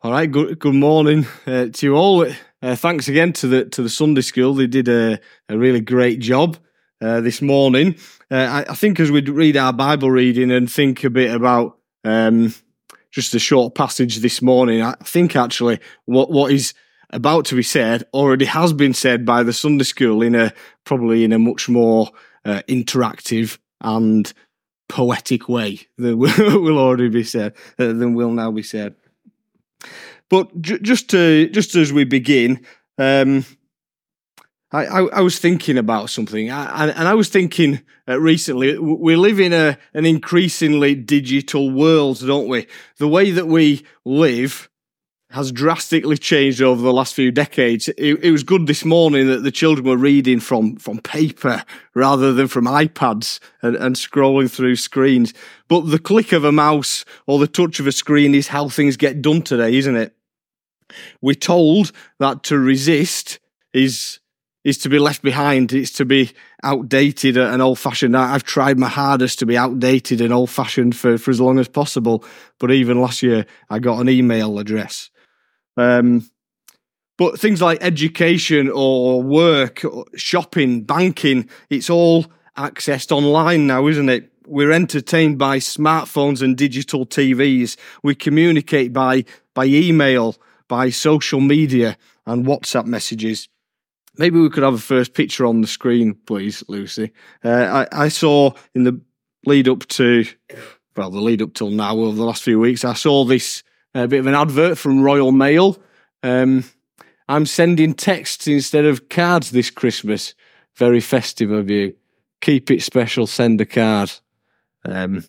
All right, good good morning uh, to you all. Uh, thanks again to the to the Sunday school. They did a, a really great job uh, this morning. Uh, I, I, think as we read our Bible reading and think a bit about um, just a short passage this morning, I think actually what what is about to be said already has been said by the Sunday school in a probably in a much more uh, interactive and poetic way than will already be said uh, than will now be said. But j- just to just as we begin, um, I, I, I, was thinking about something, I, and I was thinking uh, recently. We live in a an increasingly digital world, don't we? The way that we live has drastically changed over the last few decades. It, it, was good this morning that the children were reading from, from paper rather than from iPads and, and scrolling through screens. But the click of a mouse or the touch of a screen is how things get done today, isn't it? We're told that to resist is is to be left behind. It's to be outdated and old fashioned. I've tried my hardest to be outdated and old fashioned for, for as long as possible. But even last year, I got an email address um, but things like education or work, or shopping, banking, it's all accessed online now, isn't it? We're entertained by smartphones and digital TVs. We communicate by, by email, by social media and WhatsApp messages. Maybe we could have a first picture on the screen, please, Lucy. Uh, I, I saw in the lead up to, well, the lead up till now over the last few weeks, I saw this a bit of an advert from Royal Mail. Um, I'm sending texts instead of cards this Christmas. Very festive of you. Keep it special. Send a card. Um,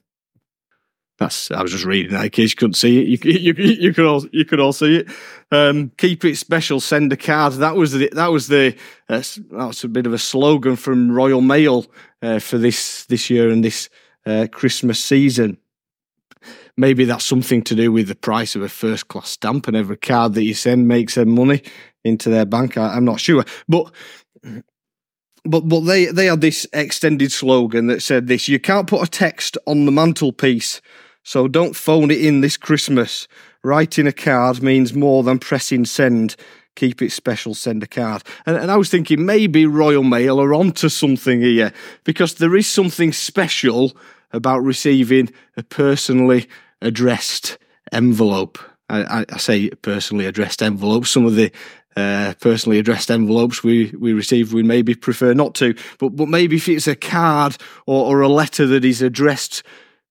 that's. I was just reading that in case you couldn't see it. You, you, you, could all you could all see it. Um, keep it special. Send a card. That was the that was the uh, that's a bit of a slogan from Royal Mail uh, for this this year and this uh, Christmas season maybe that's something to do with the price of a first class stamp and every card that you send makes them money into their bank. I, am not sure, but but but they they had this extended slogan that said this: you can't put a text on the mantelpiece, so don't phone it in this Christmas. Writing a card means more than pressing send. Keep it special, send a card. And, and I was thinking maybe Royal Mail are onto something here because there is something special about receiving a personally addressed envelope. I, I, say personally addressed envelope. Some of the uh, personally addressed envelopes we, we receive, we maybe prefer not to. But but maybe if it's a card or, or a letter that is addressed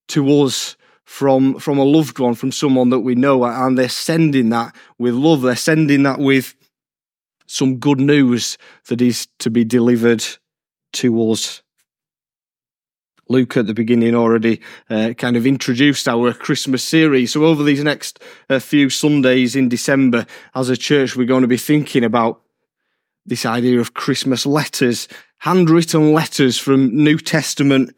to us from from a loved one, from someone that we know, and they're sending that with love, they're sending that with some good news that is to be delivered to us Luke at the beginning already uh, kind of introduced our Christmas series. So over these next uh, few Sundays in December, as a church, we're going to be thinking about this idea of Christmas letters, handwritten letters from New Testament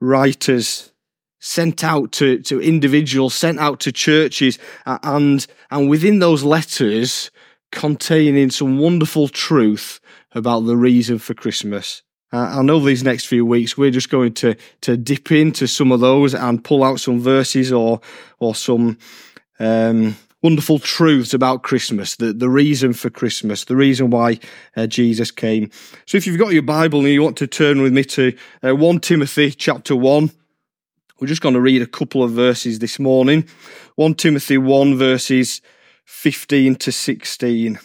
writers sent out to, to individuals, sent out to churches, and, and within those letters containing some wonderful truth about the reason for Christmas. Uh, I know these next few weeks we're just going to to dip into some of those and pull out some verses or or some um, wonderful truths about Christmas, the the reason for Christmas, the reason why uh, Jesus came. So if you've got your Bible and you want to turn with me to uh, one Timothy chapter one, we're just going to read a couple of verses this morning. One Timothy one verses fifteen to sixteen.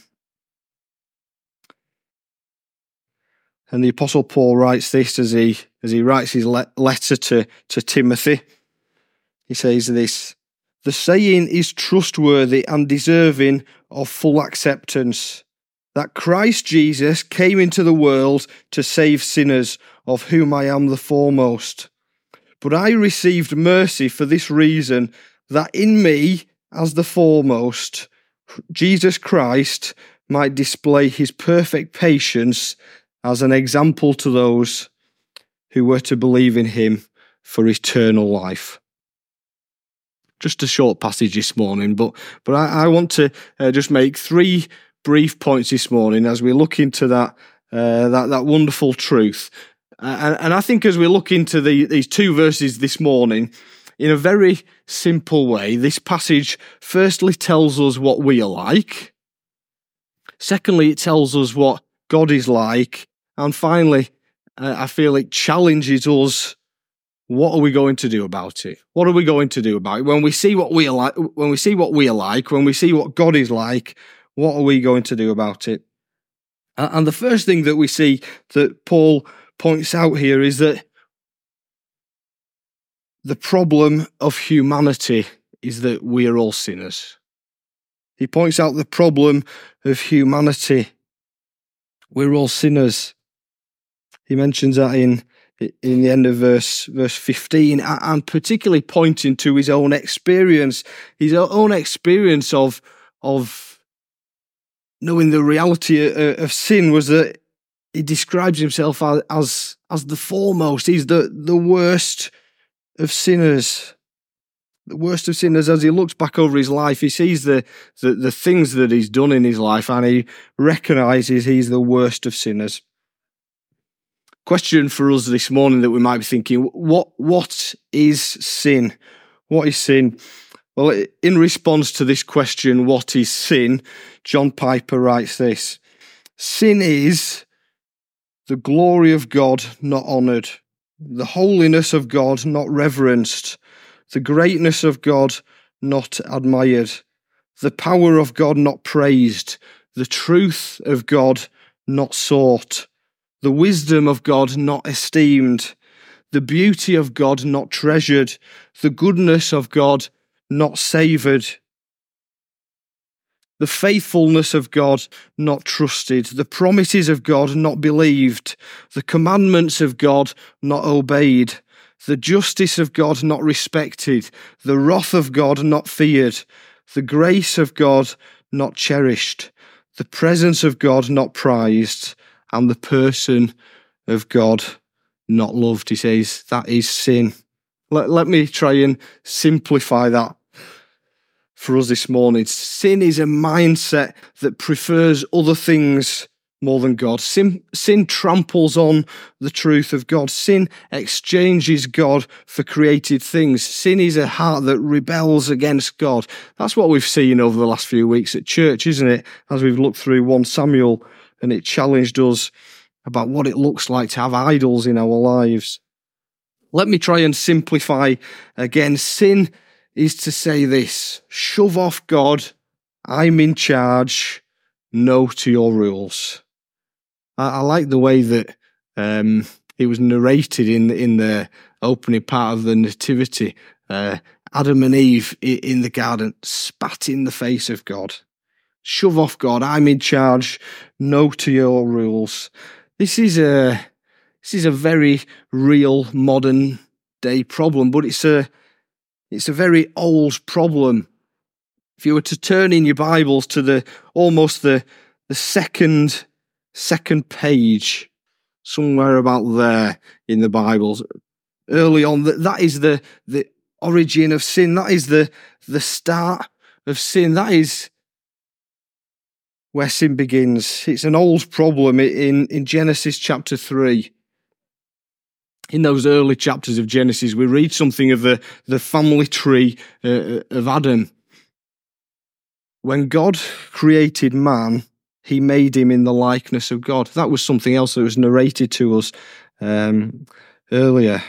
And the Apostle Paul writes this as he as he writes his le- letter to, to Timothy. He says this The saying is trustworthy and deserving of full acceptance that Christ Jesus came into the world to save sinners, of whom I am the foremost. But I received mercy for this reason, that in me, as the foremost, Jesus Christ might display his perfect patience as an example to those who were to believe in him for eternal life. Just a short passage this morning, but but I, I want to uh, just make three brief points this morning as we look into that uh, that that wonderful truth. And, and, I think as we look into the, these two verses this morning, in a very simple way, this passage firstly tells us what we are like. Secondly, it tells us what God is like. And finally, uh, I feel it challenges us. What are we going to do about it? What are we going to do about it? When we see what we are like, when we see what we are like, when we see what God is like, what are we going to do about it? And the first thing that we see that Paul points out here is that the problem of humanity is that we are all sinners. He points out the problem of humanity. We're all sinners. He mentions that in in the end of verse verse 15 and particularly pointing to his own experience his own experience of of knowing the reality of sin was that he describes himself as as, as the foremost he's the the worst of sinners. The worst of sinners, as he looks back over his life, he sees the, the, the things that he's done in his life and he recognizes he's the worst of sinners. Question for us this morning that we might be thinking what, what is sin? What is sin? Well, in response to this question, what is sin? John Piper writes this Sin is the glory of God not honoured, the holiness of God not reverenced, the greatness of God not admired, the power of God not praised, the truth of God not sought, the wisdom of God not esteemed, the beauty of God not treasured, the goodness of God not savoured, the faithfulness of God not trusted, the promises of God not believed, the commandments of God not obeyed, the justice of God not respected, the wrath of God not feared, the grace of God not cherished, the presence of God not prized, and the person of God not loved. He says that is sin. Let, let me try and simplify that for us this morning. Sin is a mindset that prefers other things more than God. Sin, sin tramples on the truth of God. Sin exchanges God for created things. Sin is a heart that rebels against God. That's what we've seen over the last few weeks at church, isn't it? As we've looked through 1 Samuel and it challenged us about what it looks like to have idols in our lives. Let me try and simplify again. Sin is to say this shove off God, I'm in charge, no to your rules. I, I like the way that um, it was narrated in, in the opening part of the Nativity. Uh, Adam and Eve in the garden spat in the face of God. Shove off God, I'm in charge, no to your rules. This is a this is a very real modern day problem, but it's a it's a very old problem. If you were to turn in your Bibles to the almost the the second second page, somewhere about there in the Bibles, early on, that, that is the the origin of sin. That is the the start of sin. That is where sin begins. It's an old problem in, in Genesis chapter 3 in those early chapters of Genesis, we read something of the, the family tree uh, of Adam. When God created man, he made him in the likeness of God. That was something else that was narrated to us um, earlier.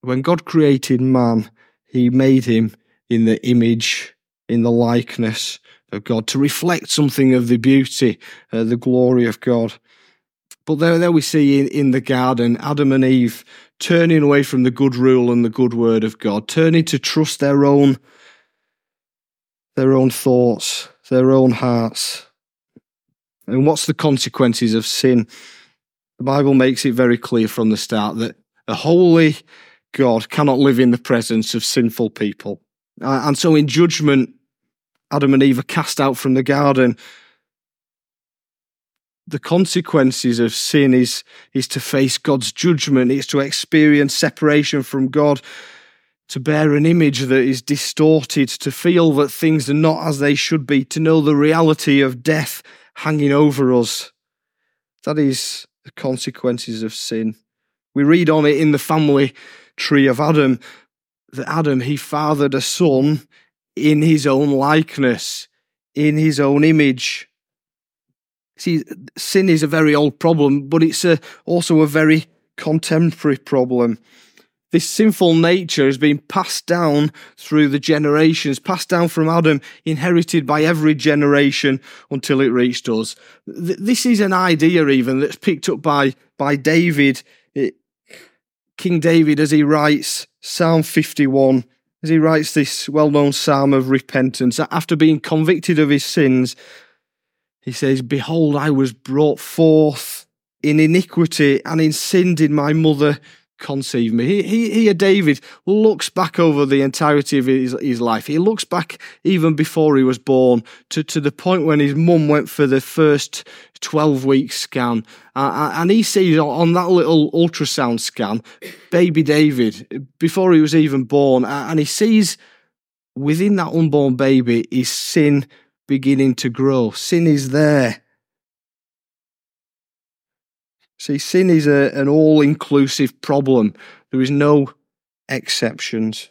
When God created man, he made him in the image, in the likeness of God, to reflect something of the beauty, uh, the glory of God. But there, there we see in, in the garden Adam and Eve turning away from the good rule and the good word of God, turning to trust their own their own thoughts, their own hearts. And what's the consequences of sin? The Bible makes it very clear from the start that a holy God cannot live in the presence of sinful people. Uh, and so in judgment, Adam and Eve are cast out from the garden the consequences of sin is, is to face God's judgment, it's to experience separation from God, to bear an image that is distorted, to feel that things are not as they should be, to know the reality of death hanging over us. That is the consequences of sin. We read on it in the family tree of Adam that Adam, he fathered a son in his own likeness, in his own image. See, sin is a very old problem, but it's a, also a very contemporary problem. This sinful nature has been passed down through the generations, passed down from Adam, inherited by every generation until it reached us. This is an idea, even that's picked up by, by David, King David, as he writes Psalm 51, as he writes this well known psalm of repentance. After being convicted of his sins, he says, Behold, I was brought forth in iniquity, and in sin did my mother conceive me. He, he, here, David looks back over the entirety of his, his life. He looks back even before he was born to, to the point when his mum went for the first 12 week scan. Uh, and he sees on that little ultrasound scan, baby David, before he was even born. And he sees within that unborn baby his sin beginning to grow. Sin is there. See, sin is a, an all inclusive problem. There is no exceptions.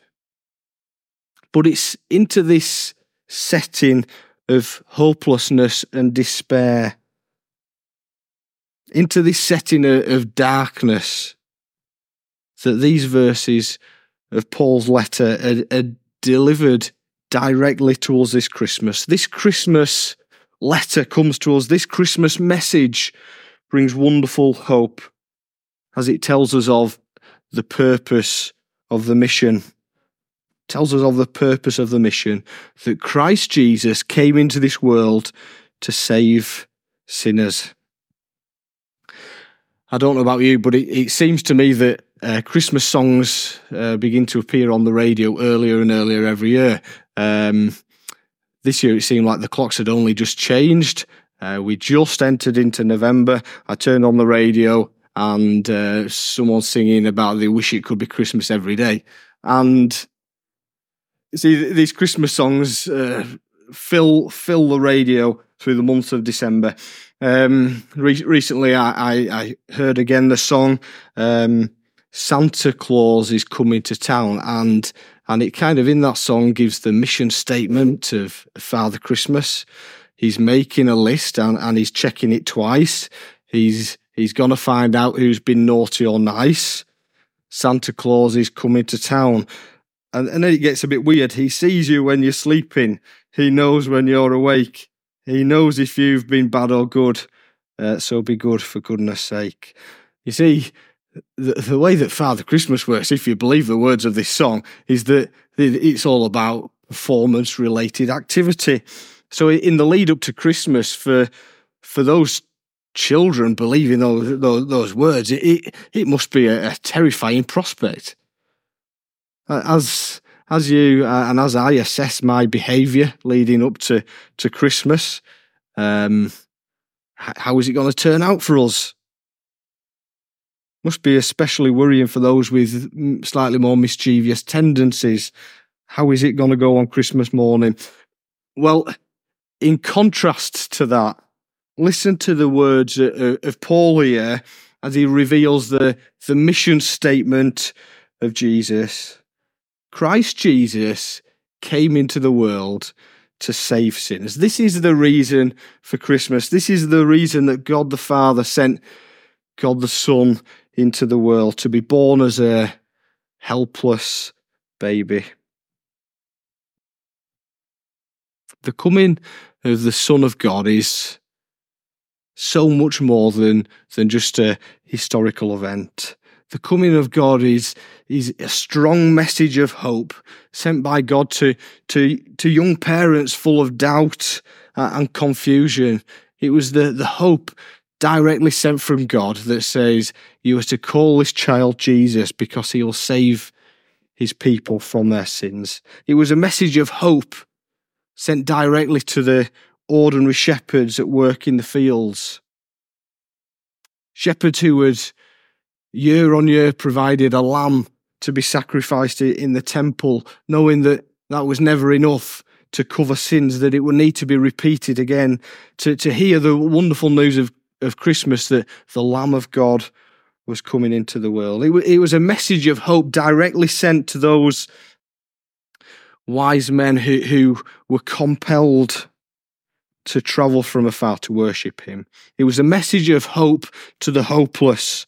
But it's into this setting of hopelessness and despair, into this setting of darkness, that these verses of Paul's letter are, are delivered directly to us this Christmas. This Christmas letter comes to us, this Christmas message brings wonderful hope as it tells us of the purpose of the mission. tells us of the purpose of the mission that Christ Jesus came into this world to save sinners. I don't know about you, but it, it seems to me that uh, Christmas songs uh, begin to appear on the radio earlier and earlier every year. Um, this year it seemed like the clocks had only just changed uh, we just entered into November. I turned on the radio and uh, someone singing about they wish it could be Christmas every day. And see, these Christmas songs uh, fill fill the radio through the month of December. Um, re- recently, I, I, I, heard again the song um, "Santa Claus is Coming to Town," and and it kind of in that song gives the mission statement of Father Christmas he's making a list and, and he's checking it twice. He's he's gonna find out who's been naughty or nice. Santa Claus is coming to town. And, and then it gets a bit weird. He sees you when you're sleeping. He knows when you're awake. He knows if you've been bad or good. Uh, so be good for goodness sake. You see, the, the way that Father Christmas works, if you believe the words of this song, is that it's all about performance related activity. So in the lead up to Christmas, for for those children believing those those, those words, it, it must be a, a terrifying prospect. As as you uh, and as I assess my behaviour leading up to to Christmas, um, how is it going to turn out for us? Must be especially worrying for those with slightly more mischievous tendencies. How is it going to go on Christmas morning? Well, in contrast to that, listen to the words of Paul here as he reveals the, the mission statement of Jesus. Christ Jesus came into the world to save sinners. This is the reason for Christmas. This is the reason that God the Father sent God the Son into the world to be born as a helpless baby. The coming of the Son of God is so much more than than just a historical event. The coming of God is is a strong message of hope sent by God to to to young parents full of doubt uh, and confusion. It was the the hope directly sent from God that says you are to call this child Jesus because he will save his people from their sins. It was a message of hope sent directly to the ordinary shepherds at work in the fields. Shepherds who had year on year provided a lamb to be sacrificed in the temple, knowing that that was never enough to cover sins, that it would need to be repeated again, to, to hear the wonderful news of, of Christmas that the Lamb of God was coming into the world. It, it was a message of hope directly sent to those wise men who, who were compelled to travel from afar to worship him. It was a message of hope to the hopeless.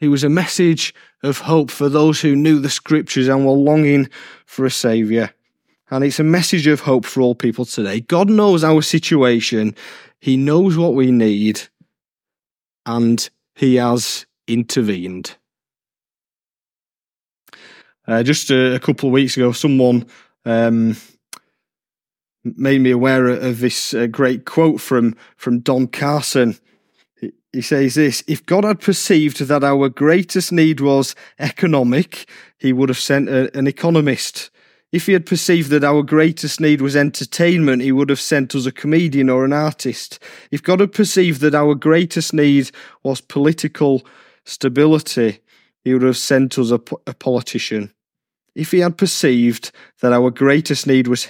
It was a message of hope for those who knew the scriptures and were longing for a saviour. And it's a message of hope for all people today. God knows our situation, He knows what we need, and He has intervened. Uh, just a, a, couple of weeks ago, someone um, made me aware of this uh, great quote from from Don Carson. He says this If God had perceived that our greatest need was economic, he would have sent a, an economist. If he had perceived that our greatest need was entertainment, he would have sent us a comedian or an artist. If God had perceived that our greatest need was political stability, he would have sent us a, a politician. If he had perceived that our greatest need was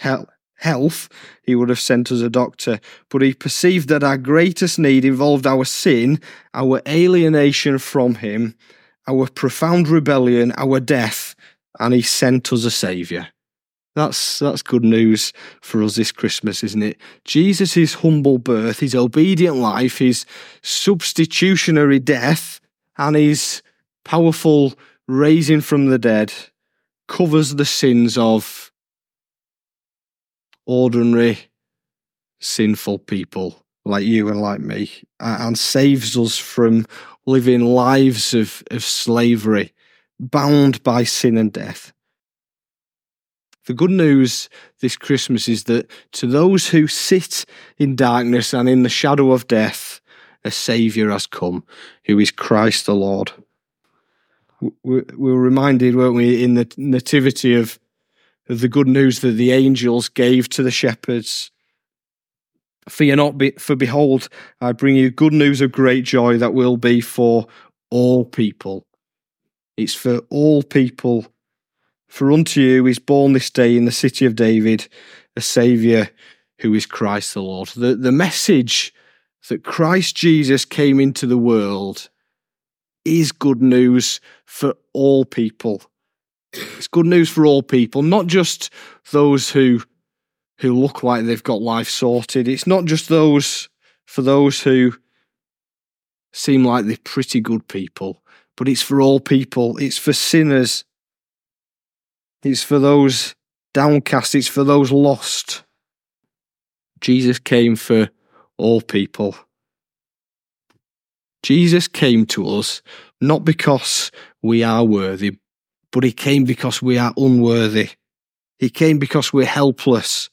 health, he would have sent us a doctor. But he perceived that our greatest need involved our sin, our alienation from him, our profound rebellion, our death, and he sent us a saviour. That's that's good news for us this Christmas, isn't it? Jesus' humble birth, his obedient life, his substitutionary death, and his powerful raising from the dead covers the sins of ordinary, sinful people like you and like me, and saves us from living lives of, of slavery, bound by sin and death. The good news this Christmas is that to those who sit in darkness and in the shadow of death, a Saviour has come, who is Christ the Lord. We were reminded, weren't we, in the Nativity of of the good news that the angels gave to the shepherds. Fear not, be, for behold, I bring you good news of great joy that will be for all people. It's for all people. For unto you is born this day in the city of David a Saviour who is Christ the Lord. The, the message that Christ Jesus came into the world is good news for all people. It's good news for all people, not just those who who look like they've got life sorted. It's not just those for those who seem like they're pretty good people, but it's for all people. It's for sinners. It's for those downcast. It's for those lost. Jesus came for all people. Jesus came to us not because we are worthy, but he came because we are unworthy. He came because we're helpless.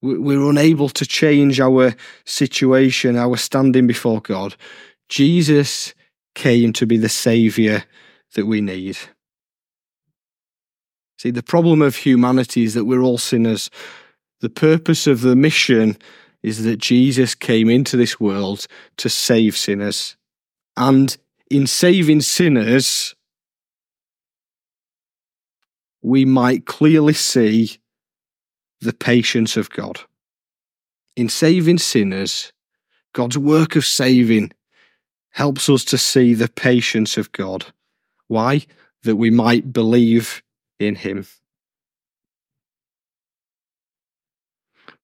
We're unable to change our situation, our standing before God. Jesus came to be the Saviour that we need. See, the problem of humanity is that we're all sinners. The purpose of the mission is that Jesus came into this world to save sinners. And in saving sinners, we might clearly see the patience of God. In saving sinners, God's work of saving helps us to see the patience of God. Why? That we might believe in Him.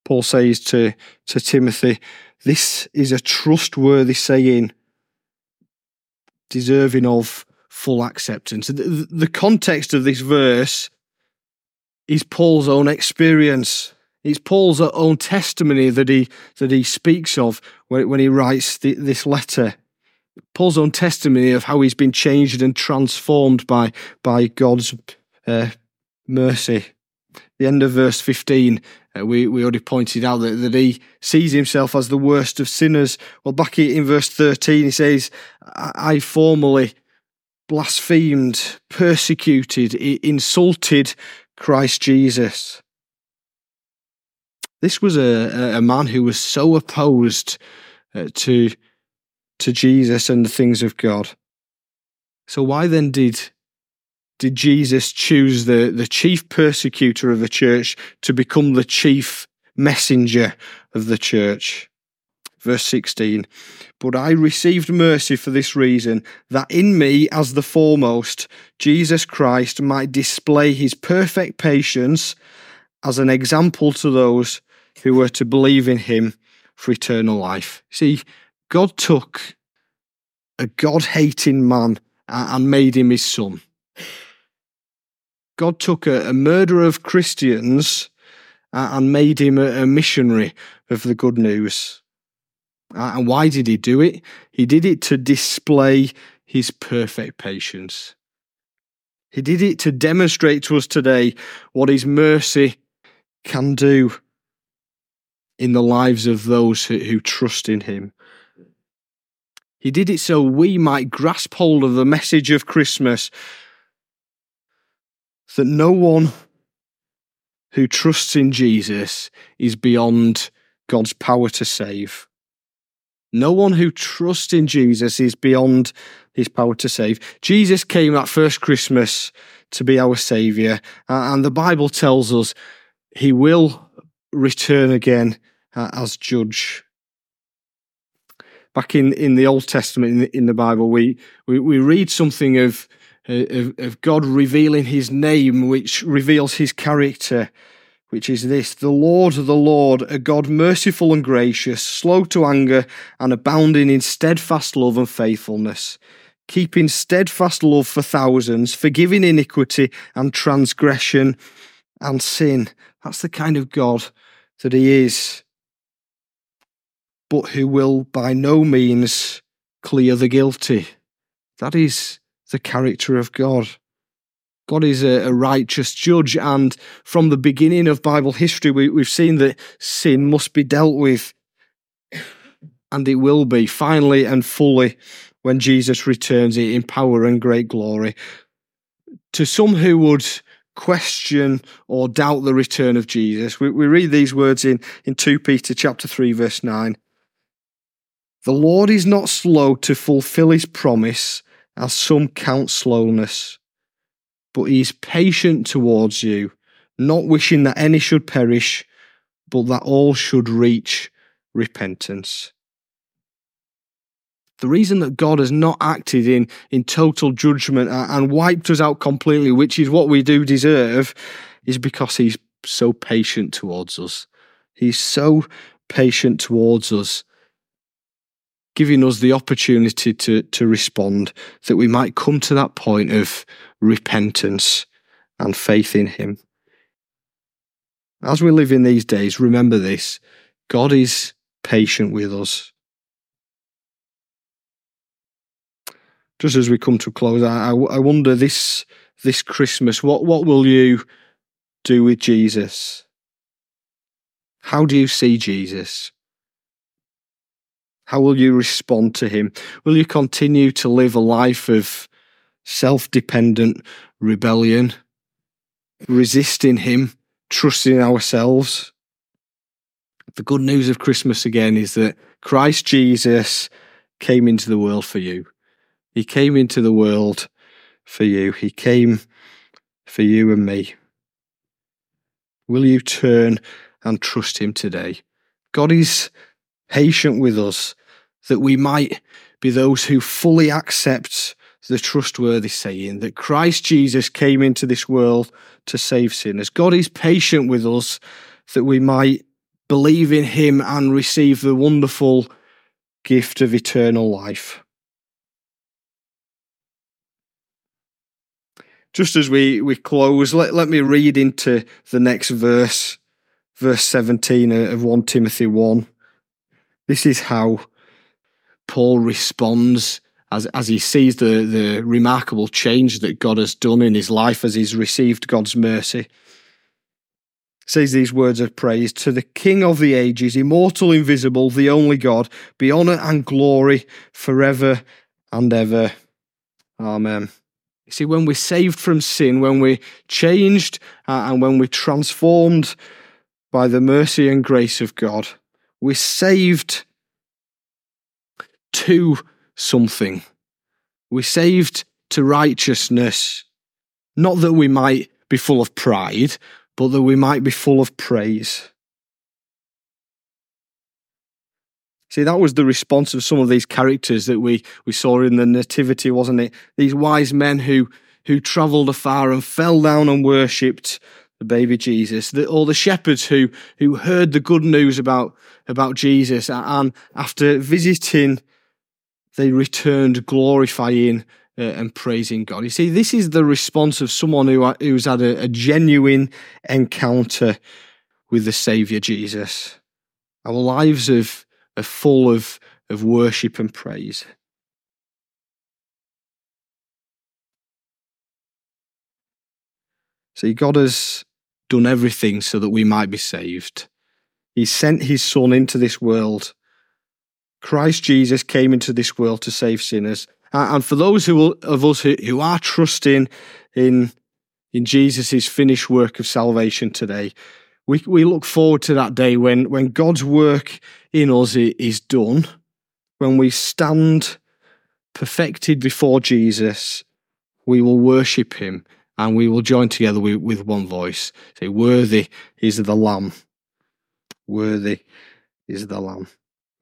Paul says to, to Timothy, This is a trustworthy saying, deserving of full acceptance. The, the context of this verse is Paul's own experience. It's Paul's own testimony that he that he speaks of when, when he writes the, this letter. Paul's own testimony of how he's been changed and transformed by by God's uh, mercy. The end of verse fifteen, uh, we we already pointed out that, that he sees himself as the worst of sinners. Well, back in verse thirteen, he says, "I, I formerly blasphemed, persecuted, insulted Christ Jesus. This was a, a man who was so opposed uh, to, to Jesus and the things of God. So why then did did Jesus choose the, the chief persecutor of the church to become the chief messenger of the church? verse 16. But I received mercy for this reason, that in me, as the foremost, Jesus Christ might display his perfect patience as an example to those who were to believe in him for eternal life. See, God took a God hating man and made him his son. God took a, a murderer of Christians uh, and made him a, a missionary of the good news. Uh, and why did he do it? He did it to display his perfect patience. He did it to demonstrate to us today what his mercy can do in the lives of those who, who trust in him. He did it so we might grasp hold of the message of Christmas that no one who trusts in Jesus is beyond God's power to save. No one who trusts in Jesus is beyond his power to save. Jesus came that first Christmas to be our Saviour, and the Bible tells us he will return again as judge. Back in, in the Old Testament, in the, in the Bible, we, we, we read something of of, of God revealing his name, which reveals his character, which is this the Lord, the Lord, a God merciful and gracious, slow to anger, and abounding in steadfast love and faithfulness, keeping steadfast love for thousands, forgiving iniquity and transgression and sin. That's the kind of God that he is, but who will by no means clear the guilty. That is the character of God. God is a, righteous judge, and from the beginning of Bible history, we, we've seen that sin must be dealt with, and it will be finally and fully when Jesus returns in power and great glory. To some who would question or doubt the return of Jesus, we, we read these words in, in 2 Peter chapter 3, verse 9. The Lord is not slow to fulfill his promise as some count slowness, but he is patient towards you, not wishing that any should perish, but that all should reach repentance. The reason that God has not acted in, in total judgment and wiped us out completely, which is what we do deserve, is because He's so patient towards us. He's so patient towards us giving us the opportunity to, to respond, that we might come to that point of repentance and faith in Him. As we live in these days, remember this God is patient with us. Just as we come to a close, I, I wonder this this Christmas, what, what will you do with Jesus? How do you see Jesus? How will you respond to him? Will you continue to live a life of self dependent rebellion, resisting him, trusting ourselves? The good news of Christmas again is that Christ Jesus came into the world for you. He came into the world for you. He came for you and me. Will you turn and trust Him today? God is patient with us that we might be those who fully accept the trustworthy saying that Christ Jesus came into this world to save sinners. God is patient with us that we might believe in him and receive the wonderful gift of eternal life. Just as we, we close, let, let me read into the next verse, verse 17 of 1 Timothy 1. This is how Paul responds as, as he sees the, the remarkable change that God has done in his life as he's received God's mercy. Says these words of praise to the King of the ages, immortal, invisible, the only God, be honour and glory forever and ever. Amen. You see, when we're saved from sin, when we're changed, uh, and when we're transformed by the mercy and grace of God, we're saved to something. We're saved to righteousness, not that we might be full of pride, but that we might be full of praise. See, that was the response of some of these characters that we, we saw in the Nativity, wasn't it? These wise men who, who travelled afar and fell down and worshipped the baby Jesus, the, or the shepherds who, who heard the good news about, about Jesus and after visiting, they returned glorifying uh, and praising God. You see, this is the response of someone who, who's had a, a genuine encounter with the Saviour Jesus. Our lives have, are full of, of worship and praise. See, God has done everything so that we might be saved. He sent his Son into this world. Christ Jesus came into this world to save sinners. And for those who, of us who, who are trusting in, in Jesus' finished work of salvation today, we, we look forward to that day when, when God's work in us is done, when we stand perfected before Jesus, we will worship him and we will join together with, with one voice. Say, Worthy is the Lamb. Worthy is the Lamb.